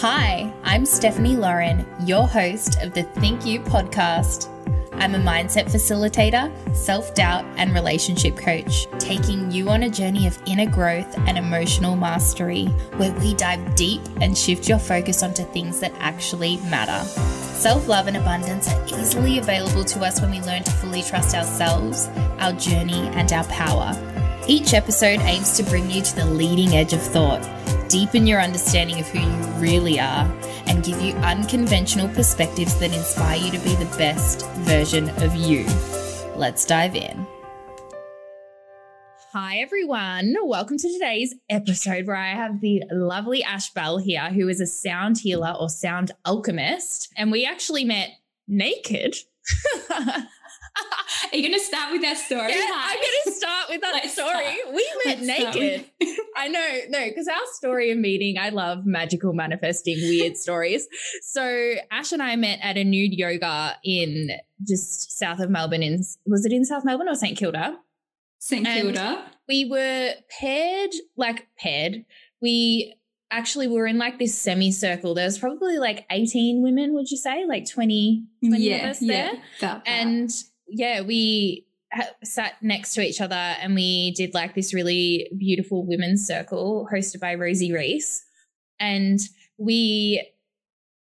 Hi, I'm Stephanie Lauren, your host of the Think You podcast. I'm a mindset facilitator, self doubt, and relationship coach, taking you on a journey of inner growth and emotional mastery, where we dive deep and shift your focus onto things that actually matter. Self love and abundance are easily available to us when we learn to fully trust ourselves, our journey, and our power. Each episode aims to bring you to the leading edge of thought, deepen your understanding of who you really are, and give you unconventional perspectives that inspire you to be the best version of you. Let's dive in. Hi, everyone. Welcome to today's episode where I have the lovely Ash Bell here, who is a sound healer or sound alchemist. And we actually met naked. Are you going to start with that story? Yeah, I'm going to start with that story. start. We met Let's naked. I know, no, because our story of meeting, I love magical manifesting weird stories. So Ash and I met at a nude yoga in just south of Melbourne. In was it in South Melbourne or St Kilda? St. And- Kilda. We were paired, like paired. We actually were in like this semicircle. There was probably like 18 women, would you say? Like 20, 20 of us there. Part. And yeah, we sat next to each other and we did like this really beautiful women's circle hosted by Rosie Reese. And we,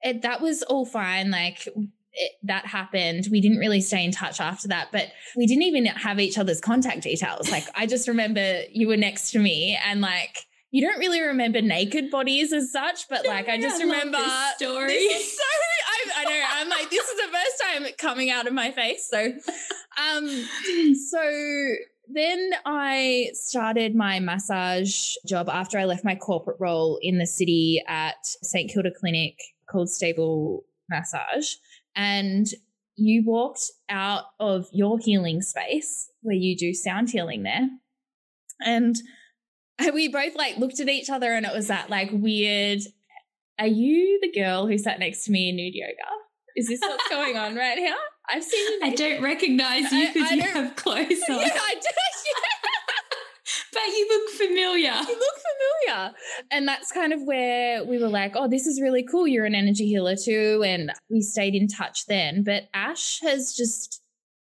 it, that was all fine. Like, it, that happened. We didn't really stay in touch after that, but we didn't even have each other's contact details. Like, I just remember you were next to me and like, you don't really remember naked bodies as such, but like, I just I remember this story. this so I, I know I'm like this is the first time coming out of my face. So, um, so then I started my massage job after I left my corporate role in the city at St Kilda Clinic called Stable Massage, and you walked out of your healing space where you do sound healing there, and we both like looked at each other and it was that like weird are you the girl who sat next to me in nude yoga? Is this what's going on right here? I've seen you. I don't recognize you because you have clothes on. yeah, I do. but you look familiar. you look familiar. And that's kind of where we were like, oh, this is really cool. You're an energy healer too. And we stayed in touch then. But Ash has just,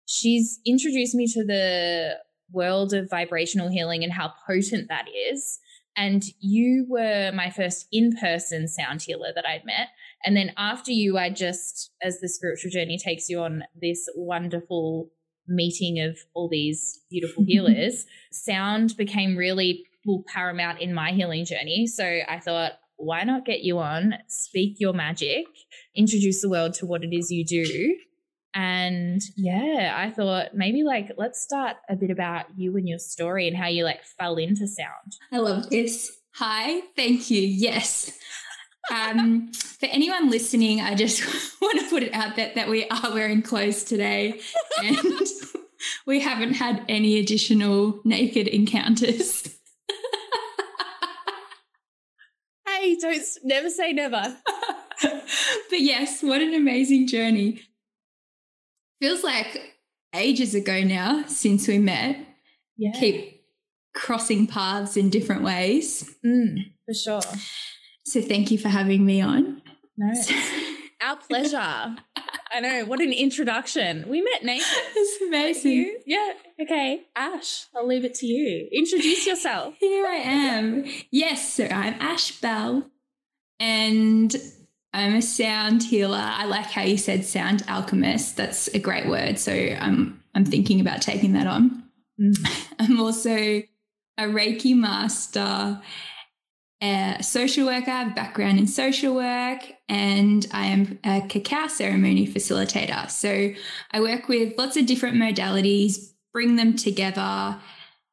she's introduced me to the world of vibrational healing and how potent that is. And you were my first in person sound healer that I'd met. And then after you, I just, as the spiritual journey takes you on this wonderful meeting of all these beautiful healers, sound became really paramount in my healing journey. So I thought, why not get you on, speak your magic, introduce the world to what it is you do. And yeah, I thought maybe like let's start a bit about you and your story and how you like fell into sound. I love this. Hi, thank you. Yes. Um, for anyone listening, I just want to put it out that, that we are wearing clothes today and we haven't had any additional naked encounters. Hey, don't never say never. but yes, what an amazing journey. Feels like ages ago now since we met. Yeah. Keep crossing paths in different ways. Mm, for sure. So thank you for having me on. No. Our pleasure. I know. What an introduction. We met naked. It's amazing. Yeah. Okay. Ash, I'll leave it to you. Introduce yourself. Here I am. Yes, so I'm Ash Bell and I'm a sound healer. I like how you said sound alchemist. That's a great word. So I'm I'm thinking about taking that on. Mm. I'm also a Reiki master, a social worker, I have a background in social work, and I am a cacao ceremony facilitator. So I work with lots of different modalities, bring them together,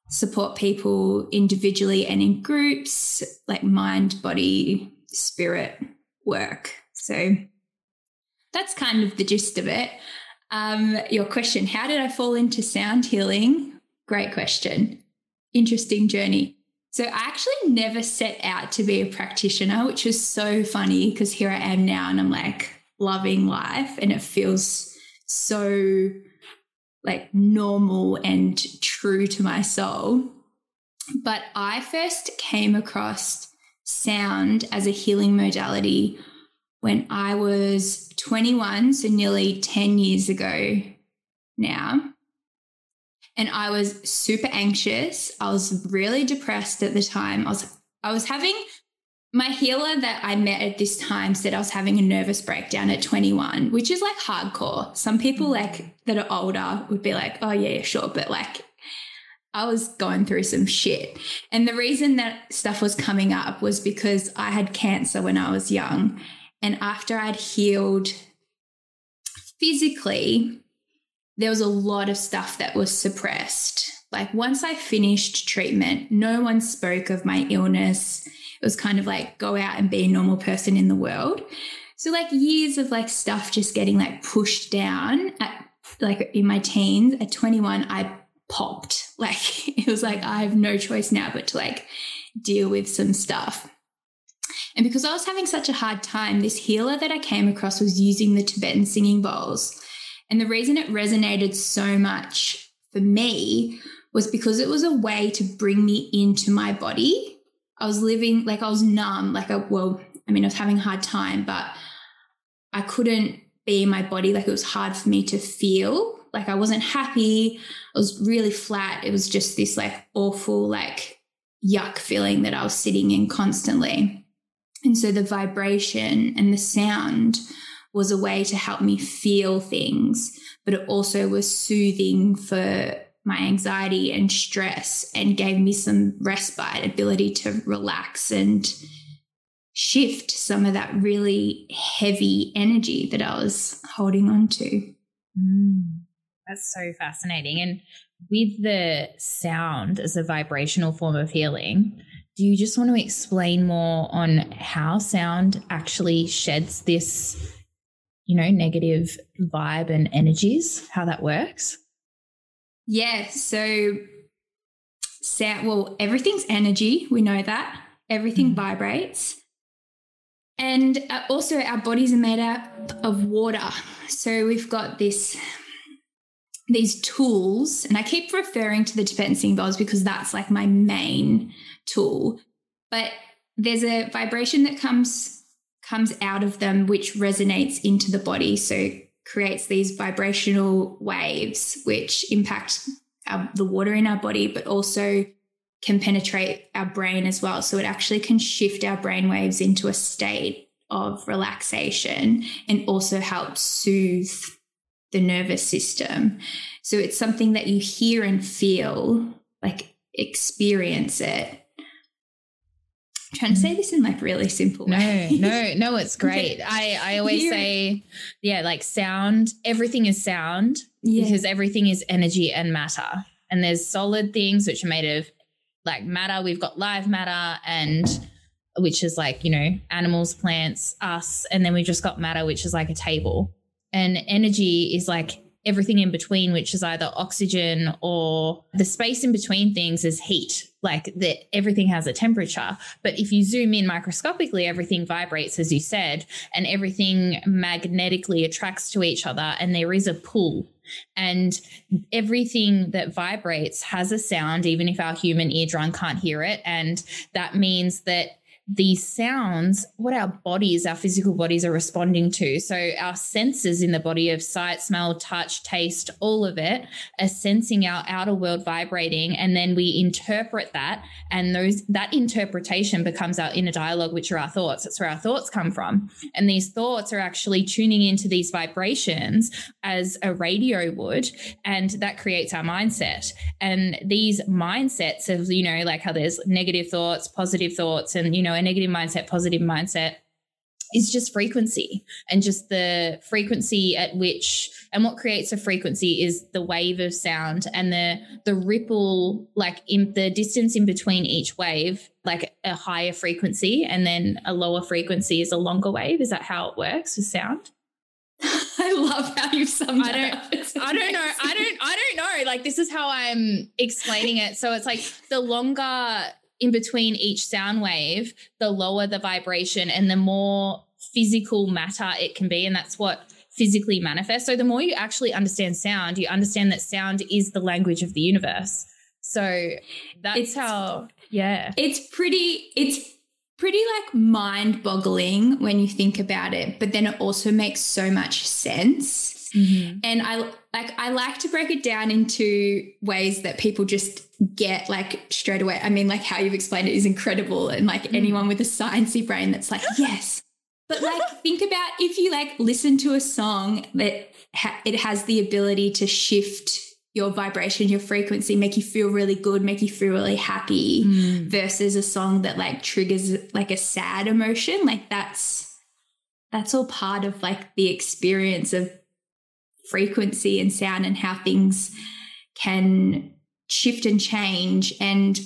support people individually and in groups, like mind, body, spirit work. So that's kind of the gist of it. Um, your question How did I fall into sound healing? Great question. Interesting journey. So I actually never set out to be a practitioner, which was so funny because here I am now and I'm like loving life and it feels so like normal and true to my soul. But I first came across sound as a healing modality when I was 21, so nearly 10 years ago now. And I was super anxious. I was really depressed at the time. I was I was having my healer that I met at this time said I was having a nervous breakdown at 21, which is like hardcore. Some people like that are older would be like, "Oh yeah, sure," but like I was going through some shit. And the reason that stuff was coming up was because I had cancer when I was young. And after I'd healed physically, there was a lot of stuff that was suppressed. Like once I finished treatment, no one spoke of my illness. It was kind of like go out and be a normal person in the world. So like years of like stuff just getting like pushed down at like in my teens at 21 I popped. Like it was like I have no choice now but to like deal with some stuff. And because I was having such a hard time, this healer that I came across was using the Tibetan singing bowls. And the reason it resonated so much for me was because it was a way to bring me into my body. I was living like I was numb, like a well, I mean, I was having a hard time, but I couldn't be in my body. Like it was hard for me to feel like I wasn't happy. I was really flat. It was just this like awful, like yuck feeling that I was sitting in constantly. And so the vibration and the sound was a way to help me feel things, but it also was soothing for my anxiety and stress and gave me some respite, ability to relax and shift some of that really heavy energy that I was holding on to. Mm. That's so fascinating. And with the sound as a vibrational form of healing, do you just want to explain more on how sound actually sheds this, you know, negative vibe and energies, how that works? Yeah. So, sound, well, everything's energy. We know that. Everything mm-hmm. vibrates. And uh, also, our bodies are made out of water. So, we've got this these tools, and I keep referring to the Tibetan singing bowls because that's like my main tool. But there's a vibration that comes comes out of them which resonates into the body. So creates these vibrational waves which impact our, the water in our body, but also can penetrate our brain as well. So it actually can shift our brain waves into a state of relaxation and also help soothe the nervous system. So it's something that you hear and feel, like experience it. I'm trying to say this in like really simple no, way. no, no, it's great. I, I always hear say, it. yeah, like sound, everything is sound yeah. because everything is energy and matter. And there's solid things which are made of like matter. We've got live matter and which is like, you know, animals, plants, us. And then we've just got matter, which is like a table and energy is like everything in between, which is either oxygen or the space in between things is heat. Like that everything has a temperature. But if you zoom in microscopically, everything vibrates, as you said, and everything magnetically attracts to each other, and there is a pull. And everything that vibrates has a sound, even if our human eardrum can't hear it. And that means that these sounds, what our bodies, our physical bodies are responding to. So our senses in the body of sight, smell, touch, taste, all of it are sensing our outer world vibrating. And then we interpret that. And those that interpretation becomes our inner dialogue, which are our thoughts. That's where our thoughts come from. And these thoughts are actually tuning into these vibrations as a radio would. And that creates our mindset. And these mindsets of, you know, like how there's negative thoughts, positive thoughts, and, you know, a negative mindset, positive mindset is just frequency and just the frequency at which and what creates a frequency is the wave of sound and the the ripple like in the distance in between each wave like a higher frequency and then a lower frequency is a longer wave is that how it works with sound I love how you summed I don't, I don't know. I don't. I don't know. Like this is how I'm explaining it. So it's like the longer in between each sound wave, the lower the vibration and the more physical matter it can be. And that's what physically manifests. So the more you actually understand sound, you understand that sound is the language of the universe. So that's it's, how, yeah. It's pretty, it's pretty like mind boggling when you think about it, but then it also makes so much sense. Mm-hmm. And I like I like to break it down into ways that people just get like straight away. I mean, like how you've explained it is incredible, and like mm-hmm. anyone with a sciencey brain that's like, yes. But like, think about if you like listen to a song that ha- it has the ability to shift your vibration, your frequency, make you feel really good, make you feel really happy, mm. versus a song that like triggers like a sad emotion. Like that's that's all part of like the experience of frequency and sound and how things can shift and change. And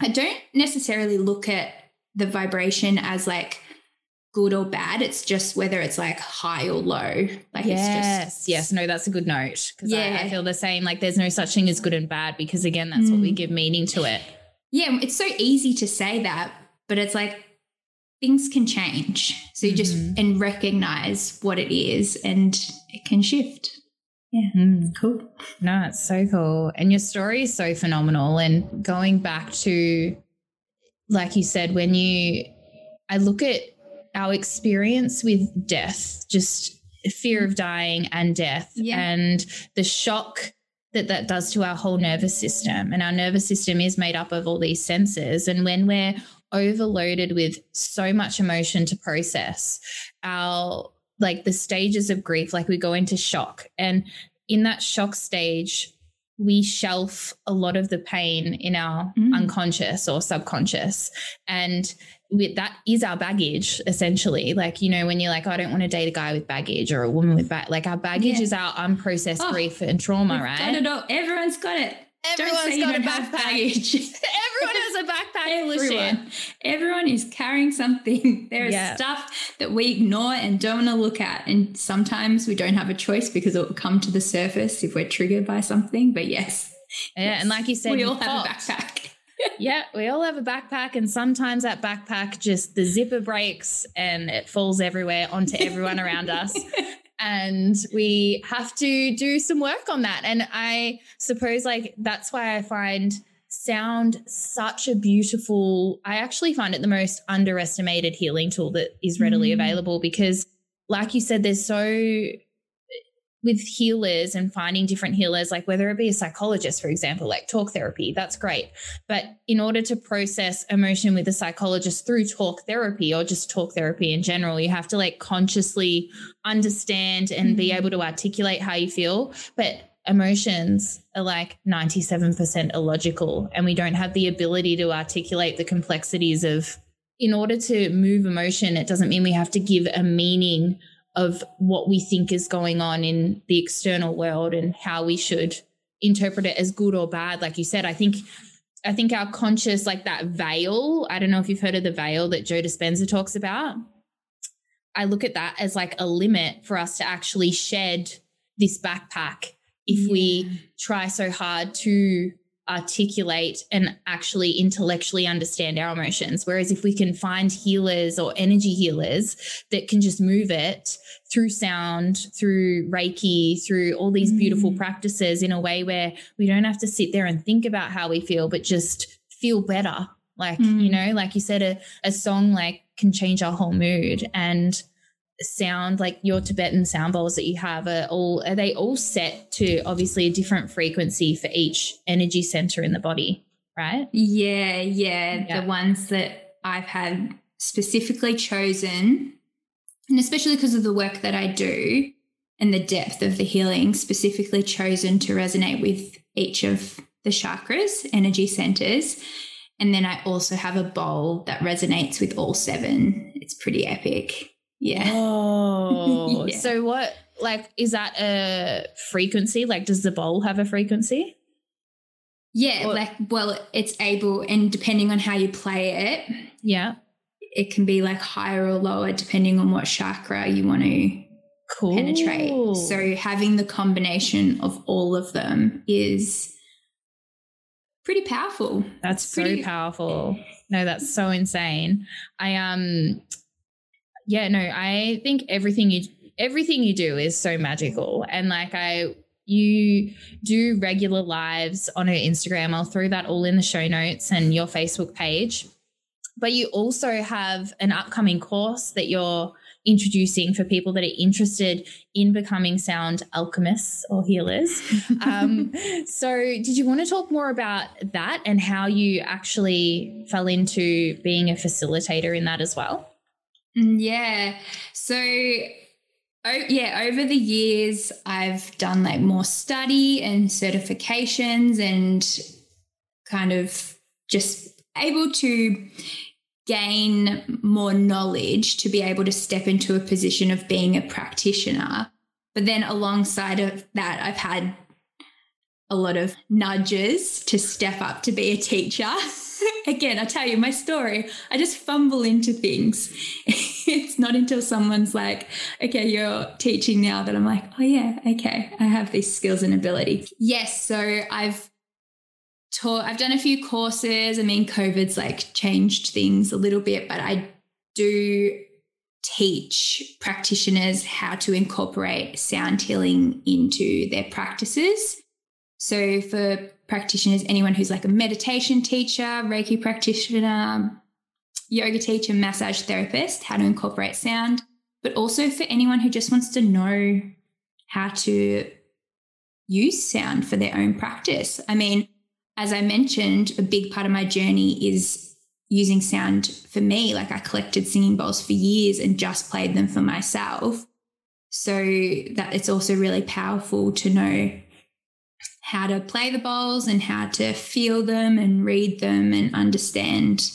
I don't necessarily look at the vibration as like good or bad. It's just whether it's like high or low. Like yes, it's just yes. No, that's a good note because yeah. I, I, feel the same. Like there's no such thing as good and bad because again, that's mm. what we mm. give meaning to it. Yeah, it's so easy to say that, but it's like things can change. So you mm-hmm. just and recognize what it is, and it can shift. Yeah, mm, cool. No, it's so cool, and your story is so phenomenal. And going back to, like you said, when you, I look at our experience with death, just fear of dying and death, yeah. and the shock that that does to our whole nervous system. And our nervous system is made up of all these senses. And when we're overloaded with so much emotion to process, our like the stages of grief, like we go into shock. And in that shock stage, we shelf a lot of the pain in our mm. unconscious or subconscious. And we, that is our baggage essentially like you know when you're like oh, i don't want to date a guy with baggage or a woman with baggage like our baggage yeah. is our unprocessed oh, grief and trauma right got it all. everyone's got it Everyone's got a backpack. Everyone has a backpack, Everyone. Everyone is carrying something. There is yeah. stuff that we ignore and don't want to look at. And sometimes we don't have a choice because it will come to the surface if we're triggered by something. But yes. Yeah. Yes. And like you said, we all have a backpack yeah, we all have a backpack, and sometimes that backpack just the zipper breaks and it falls everywhere onto everyone around us. And we have to do some work on that. And I suppose, like, that's why I find sound such a beautiful, I actually find it the most underestimated healing tool that is readily mm. available because, like you said, there's so with healers and finding different healers, like whether it be a psychologist, for example, like talk therapy, that's great. But in order to process emotion with a psychologist through talk therapy or just talk therapy in general, you have to like consciously understand and mm-hmm. be able to articulate how you feel. But emotions are like 97% illogical, and we don't have the ability to articulate the complexities of. In order to move emotion, it doesn't mean we have to give a meaning of what we think is going on in the external world and how we should interpret it as good or bad like you said i think i think our conscious like that veil i don't know if you've heard of the veil that joe dispenza talks about i look at that as like a limit for us to actually shed this backpack if yeah. we try so hard to articulate and actually intellectually understand our emotions. Whereas if we can find healers or energy healers that can just move it through sound, through Reiki, through all these mm. beautiful practices in a way where we don't have to sit there and think about how we feel, but just feel better. Like, mm. you know, like you said, a, a song like can change our whole mood. And sound like your tibetan sound bowls that you have are all are they all set to obviously a different frequency for each energy center in the body right? Yeah yeah, yeah. the ones that i've had specifically chosen and especially because of the work that i do and the depth of the healing specifically chosen to resonate with each of the chakras energy centers. And then i also have a bowl that resonates with all seven. It's pretty epic yeah. Oh. yeah. So what like is that a frequency? Like does the bowl have a frequency? Yeah, or- like well, it's able and depending on how you play it. Yeah. It can be like higher or lower depending on what chakra you want to cool. penetrate. So having the combination of all of them is pretty powerful. That's pretty- so powerful. No, that's so insane. I um yeah, no, I think everything you everything you do is so magical. And like I you do regular lives on her Instagram. I'll throw that all in the show notes and your Facebook page. but you also have an upcoming course that you're introducing for people that are interested in becoming sound alchemists or healers. um, so, did you want to talk more about that and how you actually fell into being a facilitator in that as well? Mm, yeah. So, oh, yeah, over the years, I've done like more study and certifications and kind of just able to gain more knowledge to be able to step into a position of being a practitioner. But then alongside of that, I've had a lot of nudges to step up to be a teacher. Again, I tell you my story. I just fumble into things. it's not until someone's like, okay, you're teaching now that I'm like, oh, yeah, okay, I have these skills and ability. Yes. So I've taught, I've done a few courses. I mean, COVID's like changed things a little bit, but I do teach practitioners how to incorporate sound healing into their practices. So for practitioners, anyone who's like a meditation teacher, Reiki practitioner, yoga teacher, massage therapist, how to incorporate sound, but also for anyone who just wants to know how to use sound for their own practice. I mean, as I mentioned, a big part of my journey is using sound for me. Like I collected singing bowls for years and just played them for myself. So that it's also really powerful to know how to play the bowls and how to feel them and read them and understand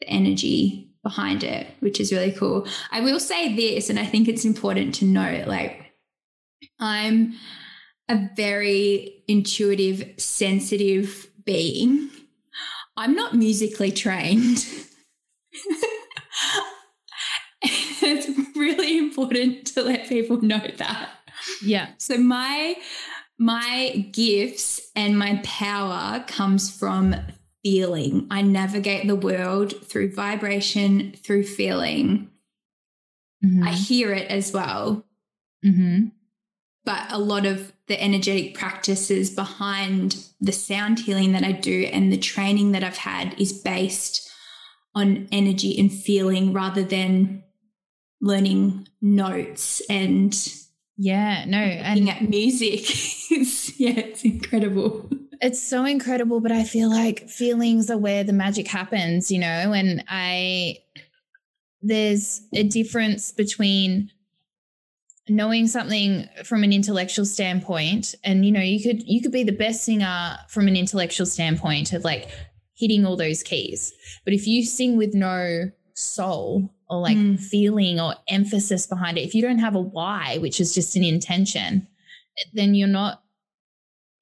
the energy behind it, which is really cool. I will say this, and I think it's important to note like, I'm a very intuitive, sensitive being. I'm not musically trained. it's really important to let people know that. Yeah. So my my gifts and my power comes from feeling. I navigate the world through vibration, through feeling. Mm-hmm. I hear it as well. Mm-hmm but a lot of the energetic practices behind the sound healing that I do and the training that I've had is based on energy and feeling rather than learning notes and yeah no and at music. It's, yeah it's incredible. It's so incredible but i feel like feelings are where the magic happens you know and i there's a difference between knowing something from an intellectual standpoint and you know you could you could be the best singer from an intellectual standpoint of like hitting all those keys but if you sing with no soul or like mm. feeling or emphasis behind it if you don't have a why which is just an intention then you're not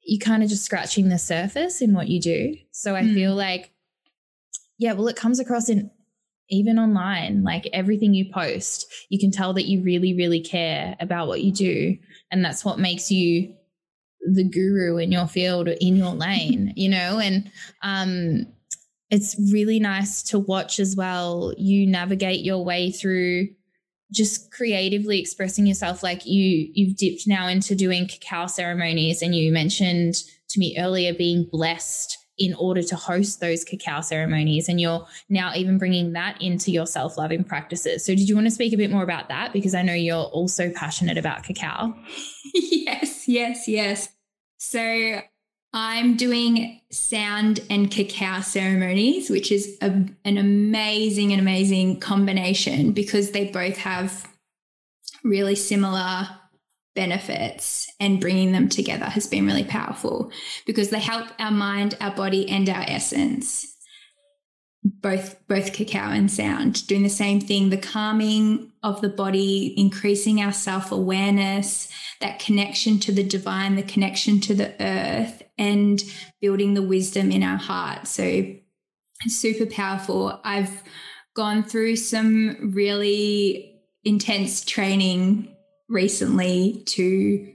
you're kind of just scratching the surface in what you do so i mm. feel like yeah well it comes across in even online, like everything you post, you can tell that you really, really care about what you do. And that's what makes you the guru in your field or in your lane, you know? And um, it's really nice to watch as well. You navigate your way through just creatively expressing yourself like you you've dipped now into doing cacao ceremonies and you mentioned to me earlier being blessed in order to host those cacao ceremonies. And you're now even bringing that into your self loving practices. So, did you want to speak a bit more about that? Because I know you're also passionate about cacao. yes, yes, yes. So, I'm doing sound and cacao ceremonies, which is a, an amazing and amazing combination because they both have really similar benefits and bringing them together has been really powerful because they help our mind, our body, and our essence. Both, both cacao and sound doing the same thing, the calming of the body, increasing our self awareness, that connection to the divine, the connection to the earth, and building the wisdom in our heart. So, super powerful. I've gone through some really intense training recently to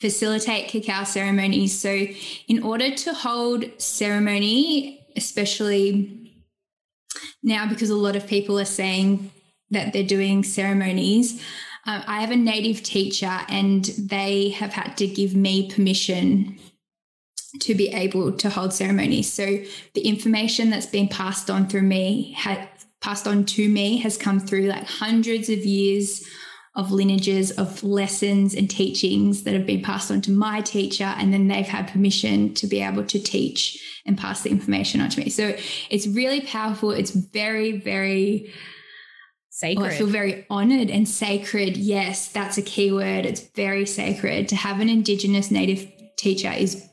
facilitate cacao ceremonies. So, in order to hold ceremony, especially now because a lot of people are saying that they're doing ceremonies, uh, I have a native teacher and they have had to give me permission to be able to hold ceremonies. So the information that's been passed on through me had passed on to me has come through like hundreds of years of lineages of lessons and teachings that have been passed on to my teacher and then they've had permission to be able to teach and pass the information on to me. So it's really powerful. It's very very sacred oh, i feel very honored and sacred. Yes that's a key word. It's very sacred. To have an indigenous native teacher is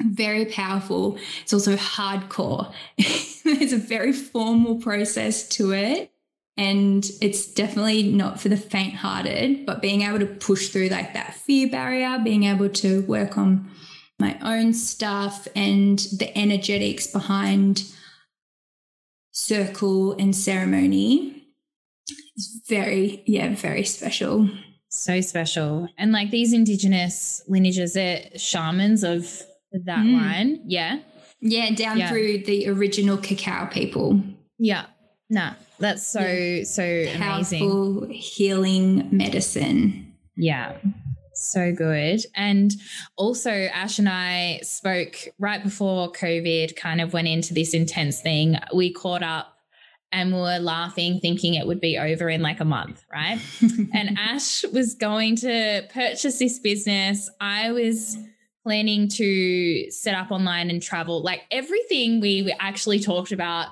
very powerful. It's also hardcore. There's a very formal process to it. And it's definitely not for the faint hearted, but being able to push through like that fear barrier, being able to work on my own stuff and the energetics behind circle and ceremony is very, yeah, very special. So special. And like these indigenous lineages, they're shamans of that mm. line. Yeah. Yeah, down yeah. through the original cacao people. Yeah. Nah, that's so, yeah. so Powerful amazing. healing medicine. Yeah. So good. And also, Ash and I spoke right before COVID kind of went into this intense thing. We caught up and we were laughing, thinking it would be over in like a month, right? and Ash was going to purchase this business. I was planning to set up online and travel. Like everything we actually talked about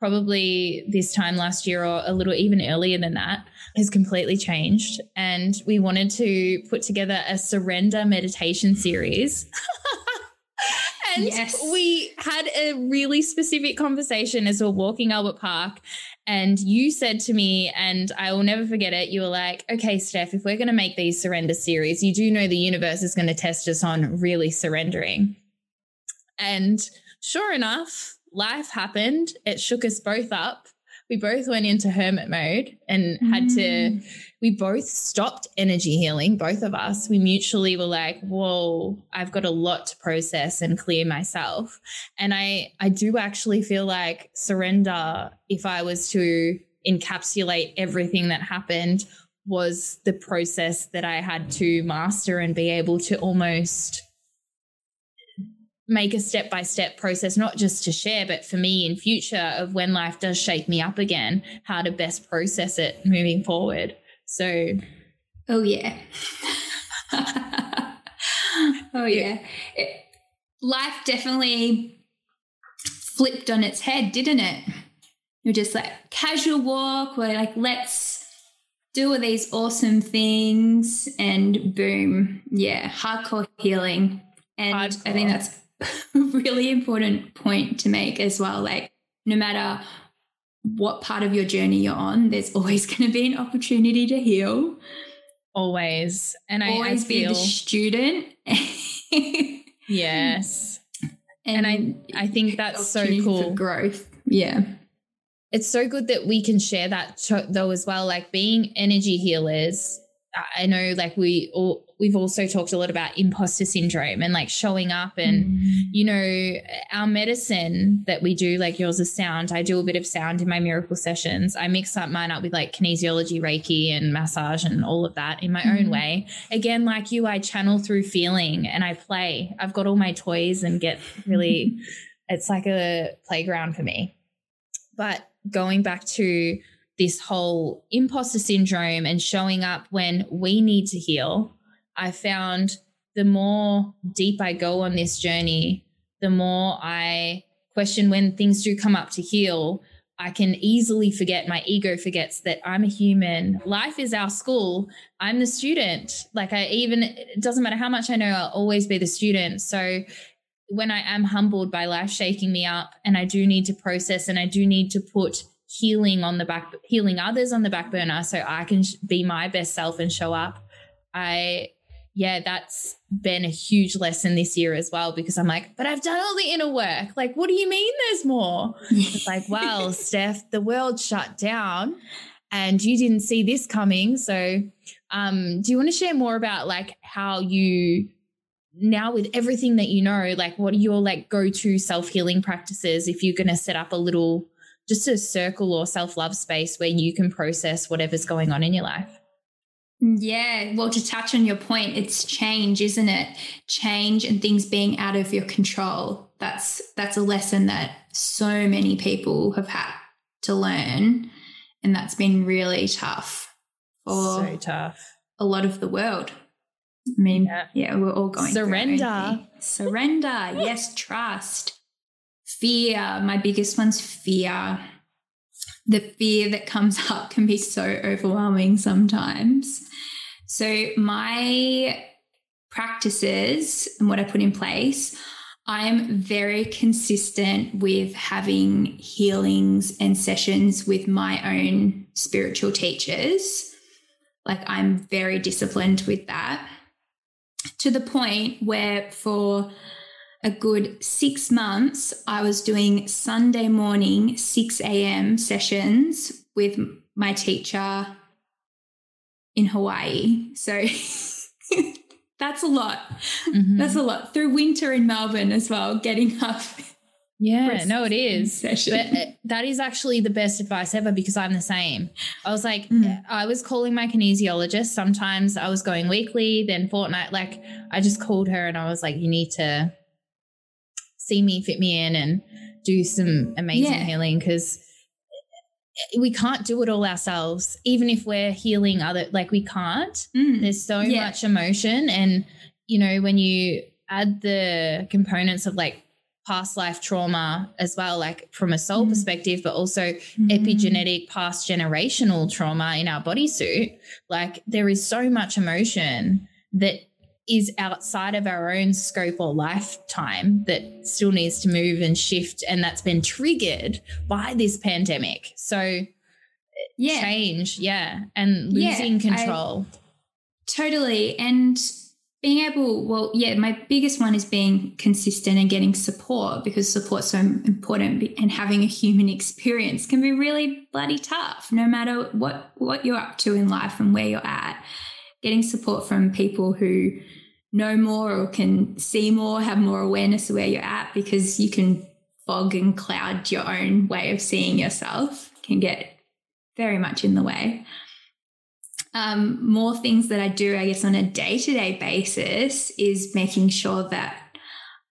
probably this time last year or a little even earlier than that has completely changed. And we wanted to put together a surrender meditation series. and yes. we had a really specific conversation as we we're walking Albert Park. And you said to me, and I will never forget it, you were like, okay, Steph, if we're going to make these surrender series, you do know the universe is going to test us on really surrendering. And sure enough, life happened. It shook us both up we both went into hermit mode and had to mm. we both stopped energy healing both of us we mutually were like whoa i've got a lot to process and clear myself and i i do actually feel like surrender if i was to encapsulate everything that happened was the process that i had to master and be able to almost make a step by step process, not just to share, but for me in future of when life does shake me up again, how to best process it moving forward. So, oh, yeah. oh, yeah. It, life definitely flipped on its head, didn't it? You're just like casual walk, we're like, let's do all these awesome things, and boom, yeah, hardcore healing. And hardcore. I think that's really important point to make as well. Like, no matter what part of your journey you're on, there's always going to be an opportunity to heal. Always. And I always I be the student. yes. And, and, I I think that's so cool. growth. Yeah. It's so good that we can share that though as well. Like being energy healers I know like we all we've also talked a lot about imposter syndrome and like showing up and mm. you know our medicine that we do like yours is sound. I do a bit of sound in my miracle sessions. I mix up mine up with like kinesiology reiki and massage and all of that in my mm. own way. Again like you i channel through feeling and i play. I've got all my toys and get really it's like a playground for me. But going back to this whole imposter syndrome and showing up when we need to heal, I found the more deep I go on this journey, the more I question when things do come up to heal. I can easily forget, my ego forgets that I'm a human. Life is our school. I'm the student. Like, I even, it doesn't matter how much I know, I'll always be the student. So, when I am humbled by life shaking me up and I do need to process and I do need to put healing on the back healing others on the back burner so I can be my best self and show up. I yeah, that's been a huge lesson this year as well because I'm like, but I've done all the inner work. Like, what do you mean there's more? it's like, well, Steph, the world shut down and you didn't see this coming. So, um, do you want to share more about like how you now with everything that you know, like what are your like go-to self-healing practices if you're going to set up a little just a circle or self love space where you can process whatever's going on in your life? Yeah, well, to touch on your point, it's change, isn't it? Change and things being out of your control. That's that's a lesson that so many people have had to learn, and that's been really tough for so tough. a lot of the world. I mean, yeah, yeah we're all going surrender, surrender. yes, trust, fear. My biggest one's fear the fear that comes up can be so overwhelming sometimes. So, my practices and what I put in place, I'm very consistent with having healings and sessions with my own spiritual teachers. Like, I'm very disciplined with that to the point where for a good six months, I was doing Sunday morning, 6 a.m. sessions with my teacher in Hawaii. So that's a lot. Mm-hmm. That's a lot through winter in Melbourne as well, getting up. Yeah, no, it is. Uh, that is actually the best advice ever because I'm the same. I was like, mm. I was calling my kinesiologist. Sometimes I was going weekly, then fortnight. Like, I just called her and I was like, you need to see me, fit me in, and do some amazing yeah. healing because we can't do it all ourselves. Even if we're healing other, like we can't. Mm. There's so yeah. much emotion, and you know when you add the components of like past life trauma as well, like from a soul mm. perspective, but also mm. epigenetic past generational trauma in our bodysuit. Like there is so much emotion that is outside of our own scope or lifetime that still needs to move and shift and that's been triggered by this pandemic. So yeah. change yeah and losing yeah, control. I, totally and being able well yeah my biggest one is being consistent and getting support because support's so important and having a human experience can be really bloody tough no matter what what you're up to in life and where you're at. Getting support from people who know more or can see more, have more awareness of where you're at because you can fog and cloud your own way of seeing yourself, can get very much in the way. Um, more things that I do, I guess, on a day to day basis is making sure that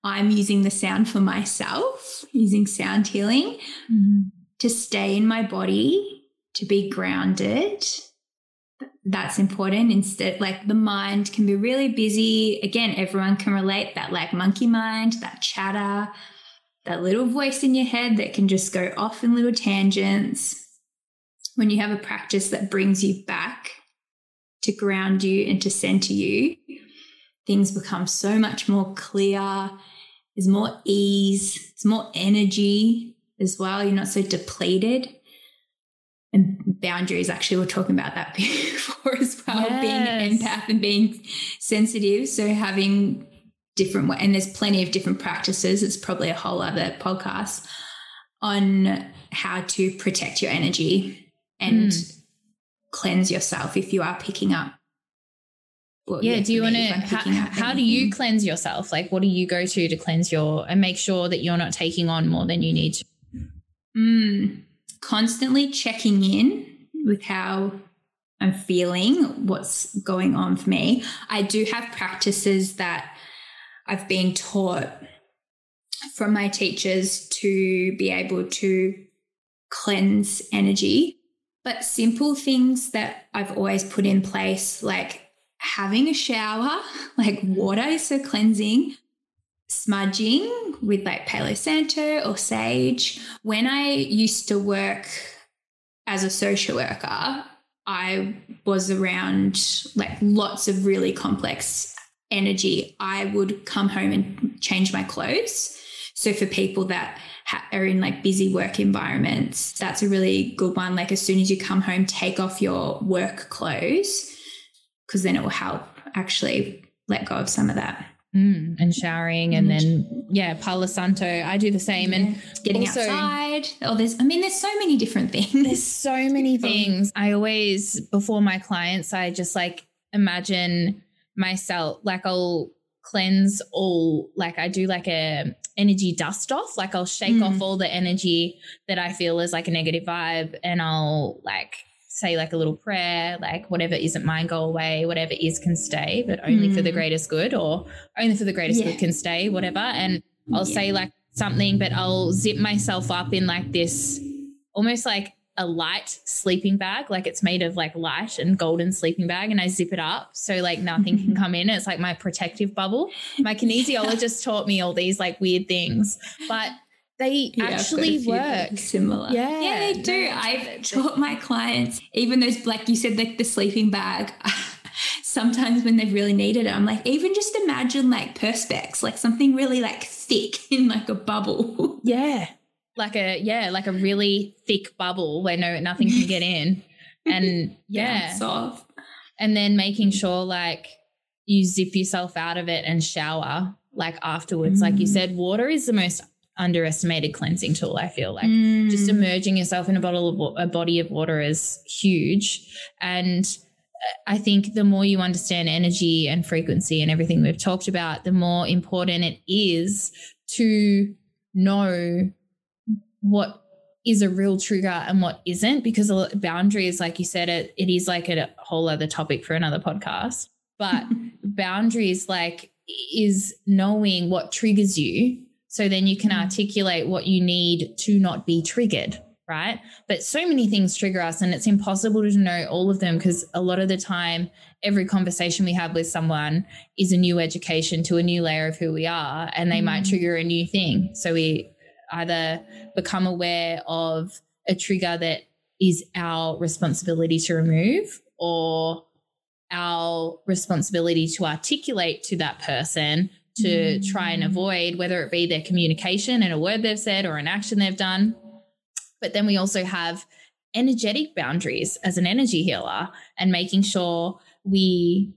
I'm using the sound for myself, using sound healing mm-hmm. to stay in my body, to be grounded, that's important. Instead like the mind can be really busy. Again everyone can relate that like monkey mind that chatter that little voice in your head that can just go off in little tangents. When you have a practice that brings you back to ground you and to center you things become so much more clear there's more ease there's more energy as well. You're not so depleted and boundaries actually we're talking about that before as well yes. being an empath and being sensitive. So having different and there's plenty of different practices. It's probably a whole other podcast on how to protect your energy and mm. cleanse yourself if you are picking up well, yeah, yeah, do you want to how, how do you cleanse yourself? Like what do you go to to cleanse your and make sure that you're not taking on more than you need to? Mm constantly checking in with how I'm feeling, what's going on for me. I do have practices that I've been taught from my teachers to be able to cleanse energy. But simple things that I've always put in place, like having a shower, like water is so cleansing, smudging with like Palo Santo or sage. When I used to work as a social worker, I was around like lots of really complex energy. I would come home and change my clothes. So for people that ha- are in like busy work environments, that's a really good one. Like as soon as you come home, take off your work clothes because then it will help actually let go of some of that. Mm, and showering and then yeah palo santo. I do the same yeah. and getting also, outside oh there's i mean there's so many different things. There's so many things. i always before my clients i just like imagine myself like i'll cleanse all like i do like a energy dust off. Like i'll shake mm. off all the energy that i feel is like a negative vibe and i'll like say like a little prayer, like whatever isn't mine go away, whatever is can stay, but only mm. for the mm. greatest good or only for the greatest yeah. good can stay, whatever. And I'll yeah. say like something, but I'll zip myself up in like this almost like a light sleeping bag, like it's made of like light and golden sleeping bag, and I zip it up so like nothing can come in. It's like my protective bubble. My kinesiologist taught me all these like weird things, but they yeah, actually work similar. Yeah, yeah, they do. I've taught my clients, even those like you said, like the sleeping bag. Sometimes when they've really needed it, I'm like, even just imagine like perspex, like something really like thick in like a bubble. Yeah like a yeah, like a really thick bubble where no nothing can get in. And yeah, soft. And then making sure like you zip yourself out of it and shower like afterwards. Mm. Like you mm. said, water is the most underestimated cleansing tool. I feel like mm. just immerging yourself in a bottle of a body of water is huge, and I think the more you understand energy and frequency and everything we've talked about, the more important it is to know what is a real trigger and what isn't because boundaries like you said it it is like a whole other topic for another podcast but boundaries like is knowing what triggers you so then you can mm. articulate what you need to not be triggered right but so many things trigger us and it's impossible to know all of them because a lot of the time every conversation we have with someone is a new education to a new layer of who we are and they mm. might trigger a new thing so we either become aware of a trigger that is our responsibility to remove or our responsibility to articulate to that person to try and avoid, whether it be their communication and a word they've said or an action they've done. But then we also have energetic boundaries as an energy healer and making sure we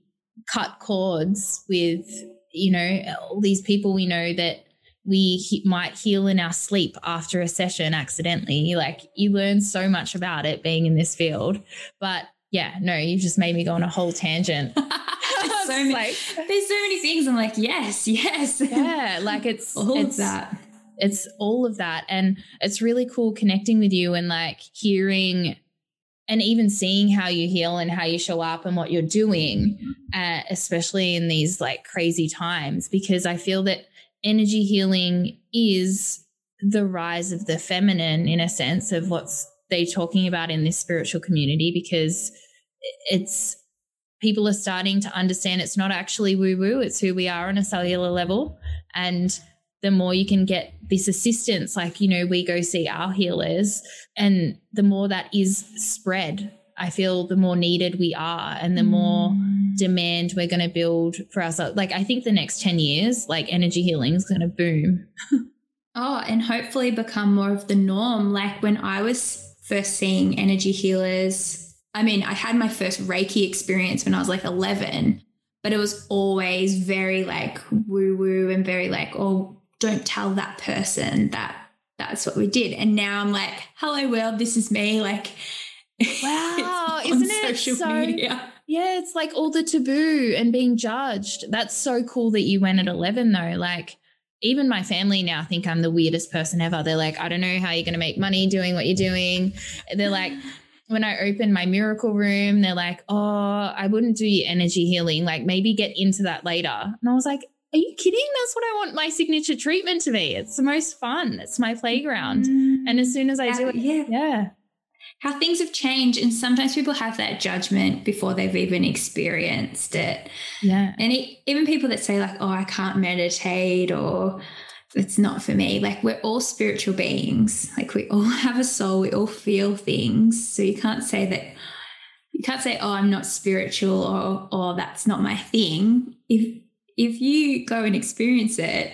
cut cords with, you know, these people we know that we he- might heal in our sleep after a session accidentally. Like you learn so much about it being in this field. But yeah, no, you've just made me go on a whole tangent. there's, so many, like, there's so many things. I'm like, yes, yes. Yeah, like it's all it's, of that. It's all of that. And it's really cool connecting with you and like hearing and even seeing how you heal and how you show up and what you're doing, uh, especially in these like crazy times, because I feel that energy healing is the rise of the feminine in a sense of what's they talking about in this spiritual community because it's people are starting to understand it's not actually woo woo, it's who we are on a cellular level. And the more you can get this assistance, like, you know, we go see our healers, and the more that is spread, I feel the more needed we are and the more mm. demand we're going to build for ourselves. Like, I think the next 10 years, like energy healing is going to boom. oh, and hopefully become more of the norm. Like when I was first seeing energy healers, I mean, I had my first Reiki experience when I was like 11, but it was always very like woo woo and very like, oh, don't tell that person that that's what we did. And now I'm like, hello world, this is me. Like, Wow, isn't it so? Media. Yeah, it's like all the taboo and being judged. That's so cool that you went at 11 though. Like even my family now think I'm the weirdest person ever. They're like, I don't know how you're going to make money doing what you're doing. They're like, when I open my miracle room, they're like, oh, I wouldn't do your energy healing. Like maybe get into that later. And I was like, are you kidding? That's what I want my signature treatment to be. It's the most fun. It's my playground. Mm, and as soon as I do it, yeah. yeah how things have changed and sometimes people have that judgment before they've even experienced it yeah and it, even people that say like oh i can't meditate or it's not for me like we're all spiritual beings like we all have a soul we all feel things so you can't say that you can't say oh i'm not spiritual or or that's not my thing if if you go and experience it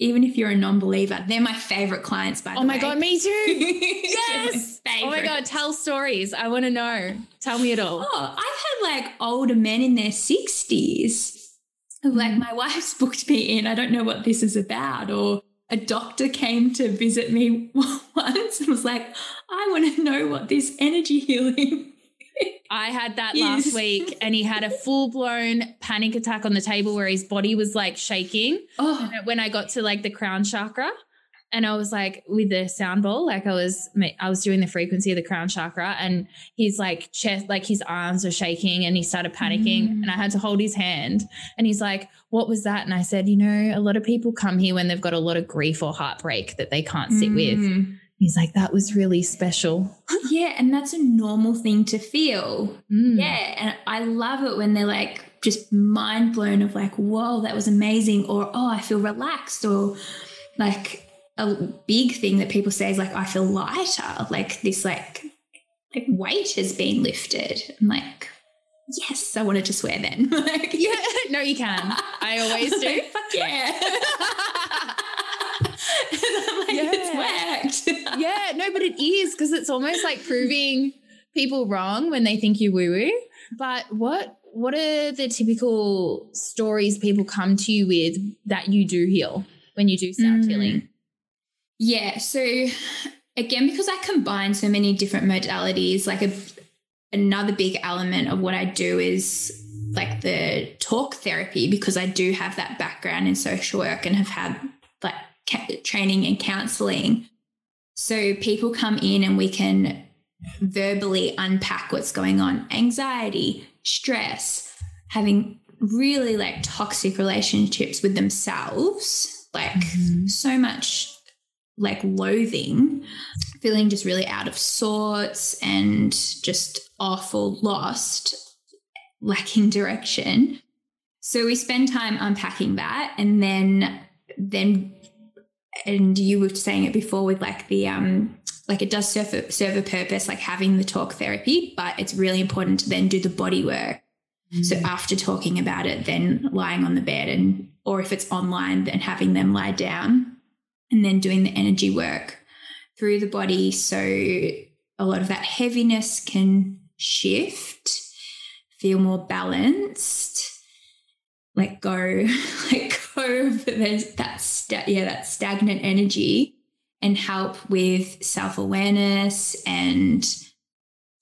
even if you're a non-believer, they're my favorite clients. By oh the way, oh my way. god, me too. yes. My oh my god, tell stories. I want to know. Tell me it all. Oh, I've had like older men in their sixties. Like mm. my wife's booked me in. I don't know what this is about, or a doctor came to visit me once and was like, I want to know what this energy healing I had that yes. last week and he had a full blown panic attack on the table where his body was like shaking. Oh. When I got to like the crown chakra. And I was like with the sound ball, like I was I was doing the frequency of the crown chakra, and he's like chest, like his arms are shaking, and he started panicking, mm. and I had to hold his hand, and he's like, "What was that?" And I said, "You know, a lot of people come here when they've got a lot of grief or heartbreak that they can't sit mm. with." He's like, that was really special. yeah, and that's a normal thing to feel. Mm. Yeah, and I love it when they're like just mind blown of like, whoa, that was amazing, or oh, I feel relaxed, or like a big thing that people say is like, I feel lighter, like this like like weight has been lifted. I'm like, yes, I wanted to swear then. like, yeah, no, you can. I always do. Fuck yeah. like, yeah. it's worked. yeah, no, but it is because it's almost like proving people wrong when they think you woo woo. But what what are the typical stories people come to you with that you do heal when you do sound mm. Yeah, so again, because I combine so many different modalities, like a, another big element of what I do is like the talk therapy because I do have that background in social work and have had like training and counseling. So people come in and we can verbally unpack what's going on anxiety, stress, having really like toxic relationships with themselves, like mm-hmm. so much like loathing, feeling just really out of sorts and just awful, lost, lacking direction. So we spend time unpacking that and then then and you were saying it before with like the um like it does serve a, serve a purpose like having the talk therapy but it's really important to then do the body work mm. so after talking about it then lying on the bed and or if it's online then having them lie down and then doing the energy work through the body. So a lot of that heaviness can shift feel more balanced let go let go of that sta- yeah that stagnant energy and help with self-awareness and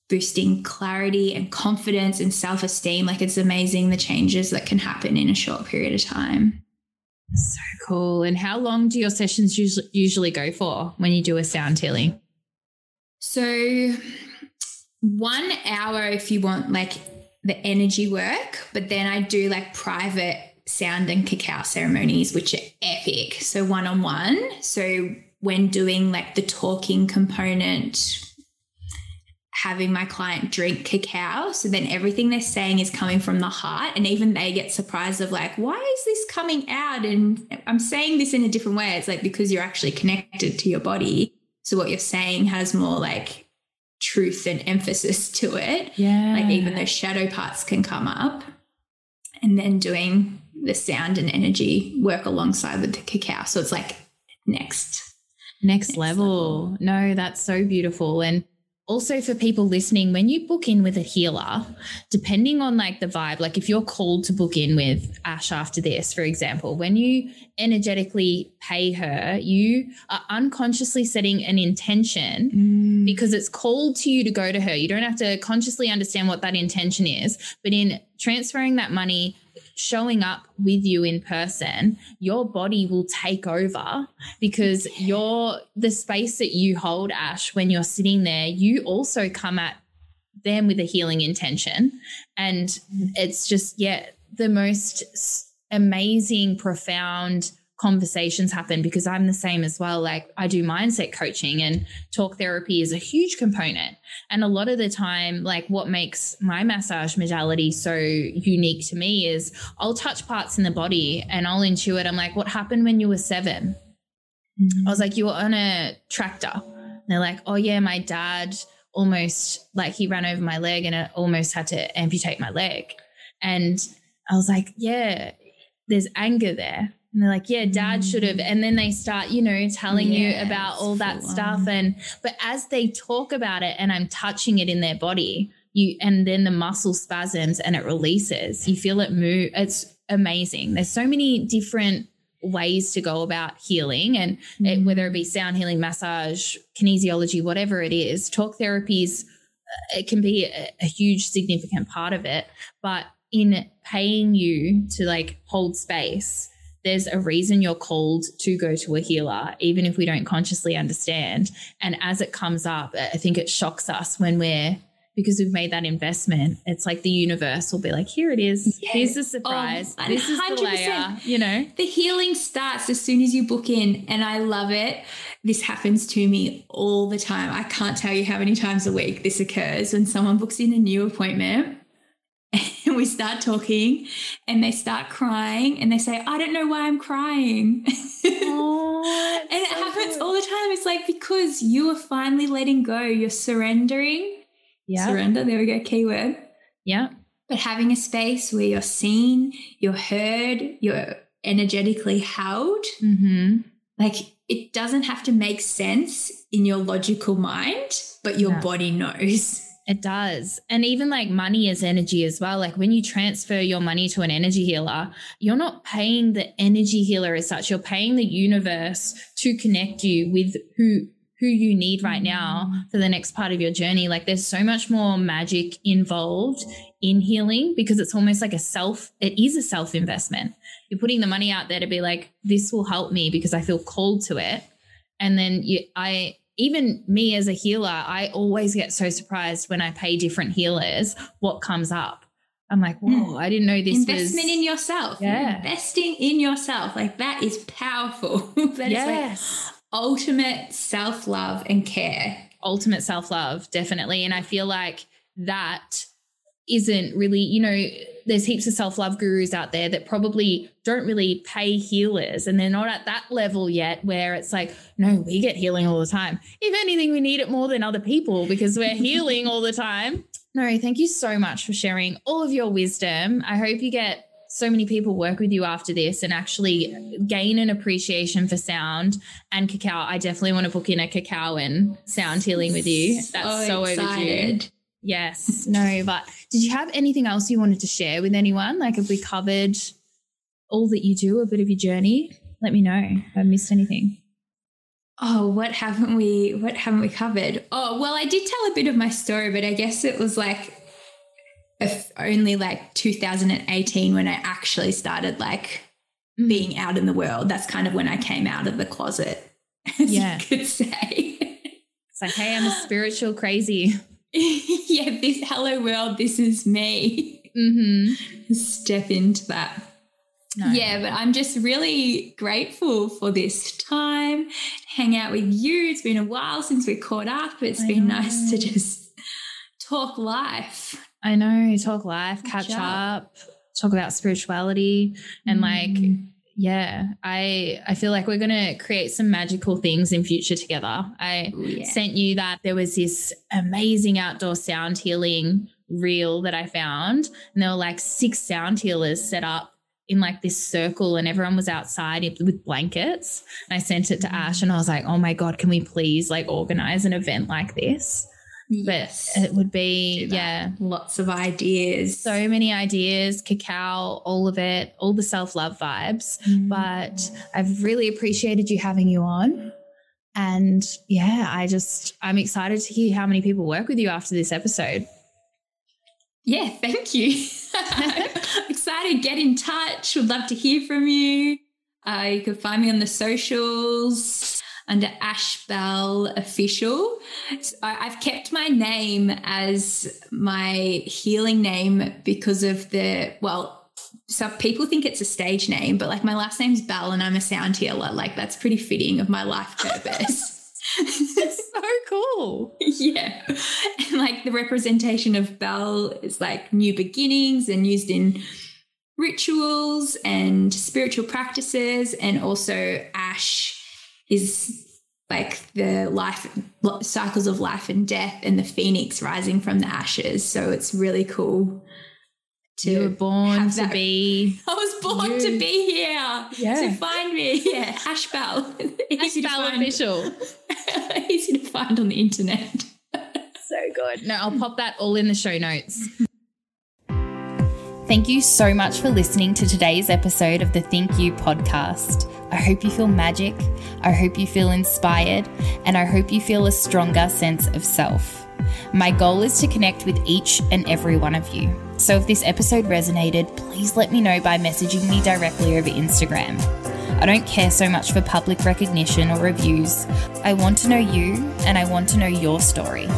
boosting clarity and confidence and self-esteem. Like it's amazing the changes that can happen in a short period of time so cool and how long do your sessions usually, go for when you do a sound healing so one hour if you want like the energy work but then i do like private sound and cacao ceremonies, which are epic. So one on one. So when doing like the talking component, having my client drink cacao. So then everything they're saying is coming from the heart. And even they get surprised of like, why is this coming out? And I'm saying this in a different way. It's like because you're actually connected to your body. So what you're saying has more like truth and emphasis to it. Yeah. Like even those shadow parts can come up. And then doing the sound and energy work alongside with the cacao. So it's like next. Next, next level. level. No, that's so beautiful. And also for people listening, when you book in with a healer, depending on like the vibe, like if you're called to book in with Ash after this, for example, when you energetically pay her, you are unconsciously setting an intention mm. because it's called to you to go to her. You don't have to consciously understand what that intention is, but in transferring that money showing up with you in person, your body will take over because you're the space that you hold, Ash, when you're sitting there, you also come at them with a healing intention. And it's just, yeah, the most amazing, profound conversations happen because I'm the same as well. Like I do mindset coaching and talk therapy is a huge component. And a lot of the time, like what makes my massage modality so unique to me is I'll touch parts in the body and I'll intuit. I'm like, what happened when you were 7 mm-hmm. I was like, you were on a tractor. And they're like, oh yeah, my dad almost like he ran over my leg and it almost had to amputate my leg. And I was like, yeah, there's anger there and they're like, yeah, dad should have. And then they start, you know, telling yes, you about all that stuff. On. And, but as they talk about it and I'm touching it in their body, you, and then the muscle spasms and it releases, you feel it move. It's amazing. There's so many different ways to go about healing and mm. it, whether it be sound healing, massage, kinesiology, whatever it is, talk therapies, uh, it can be a, a huge significant part of it. But in paying you to like hold space, there's a reason you're called to go to a healer, even if we don't consciously understand. And as it comes up, I think it shocks us when we're because we've made that investment. It's like the universe will be like, here it is. Yeah. Here's the oh, surprise. Oh, this is the layer. You know, the healing starts as soon as you book in, and I love it. This happens to me all the time. I can't tell you how many times a week this occurs when someone books in a new appointment. And we start talking and they start crying and they say, I don't know why I'm crying. Oh, and it so happens good. all the time. It's like because you are finally letting go, you're surrendering yeah. Surrender. There we go. Keyword. Yeah. But having a space where you're seen, you're heard, you're energetically held. Mm-hmm. Like it doesn't have to make sense in your logical mind, but your no. body knows. It does. And even like money is energy as well. Like when you transfer your money to an energy healer, you're not paying the energy healer as such. You're paying the universe to connect you with who who you need right now for the next part of your journey. Like there's so much more magic involved in healing because it's almost like a self, it is a self investment. You're putting the money out there to be like, this will help me because I feel called to it. And then you, I, even me as a healer, I always get so surprised when I pay different healers what comes up. I'm like, whoa, mm. I didn't know this investment was... in yourself. Yeah. Investing in yourself. Like that is powerful. that yes. is like ultimate self love and care. Ultimate self love, definitely. And I feel like that isn't really, you know, there's heaps of self love gurus out there that probably don't really pay healers and they're not at that level yet where it's like, no, we get healing all the time. If anything, we need it more than other people because we're healing all the time. No, thank you so much for sharing all of your wisdom. I hope you get so many people work with you after this and actually gain an appreciation for sound and cacao. I definitely want to book in a cacao and sound healing with you. That's so, so overdue. Yes. No, but did you have anything else you wanted to share with anyone? Like, have we covered all that you do, a bit of your journey? Let me know if I missed anything. Oh, what haven't we what haven't we covered? Oh, well, I did tell a bit of my story, but I guess it was like only like 2018 when I actually started like mm. being out in the world. That's kind of when I came out of the closet, as yeah. you could say. It's like, hey, I'm a spiritual crazy. yeah, this hello world, this is me. Mm-hmm. Step into that. No. Yeah, but I'm just really grateful for this time. Hang out with you. It's been a while since we caught up. but It's I been know. nice to just talk life. I know, talk life, catch, up. up. talk about spirituality and mm. like yeah, I I feel like we're gonna create some magical things in future together. I Ooh, yeah. sent you that there was this amazing outdoor sound healing reel that I found, and there were like six sound healers set up in like this circle, and everyone was outside with blankets. And I sent it to mm. Ash, and I was like, "Oh my god, can we please like organize an event like this?" Yes. But it would be, yeah. Lots of ideas. So many ideas, cacao, all of it, all the self love vibes. Mm. But I've really appreciated you having you on. And yeah, I just, I'm excited to hear how many people work with you after this episode. Yeah, thank you. excited. Get in touch. Would love to hear from you. Uh, you can find me on the socials under Ash Bell Official. So I've kept my name as my healing name because of the, well, some people think it's a stage name, but like my last name's Bell and I'm a sound healer. Like that's pretty fitting of my life purpose. it's so cool. Yeah. And like the representation of Bell is like new beginnings and used in rituals and spiritual practices. And also Ash is like the life cycles of life and death and the phoenix rising from the ashes. So it's really cool. To you were born to be. I was born you. to be here. Yeah. To find me. Yeah. Ashbell. Ashbell official. Easy to find on the internet. so good. No, I'll pop that all in the show notes. Thank you so much for listening to today's episode of the Think You podcast. I hope you feel magic, I hope you feel inspired, and I hope you feel a stronger sense of self. My goal is to connect with each and every one of you. So if this episode resonated, please let me know by messaging me directly over Instagram. I don't care so much for public recognition or reviews. I want to know you and I want to know your story.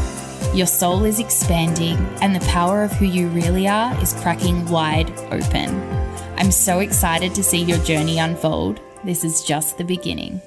Your soul is expanding and the power of who you really are is cracking wide open. I'm so excited to see your journey unfold. This is just the beginning.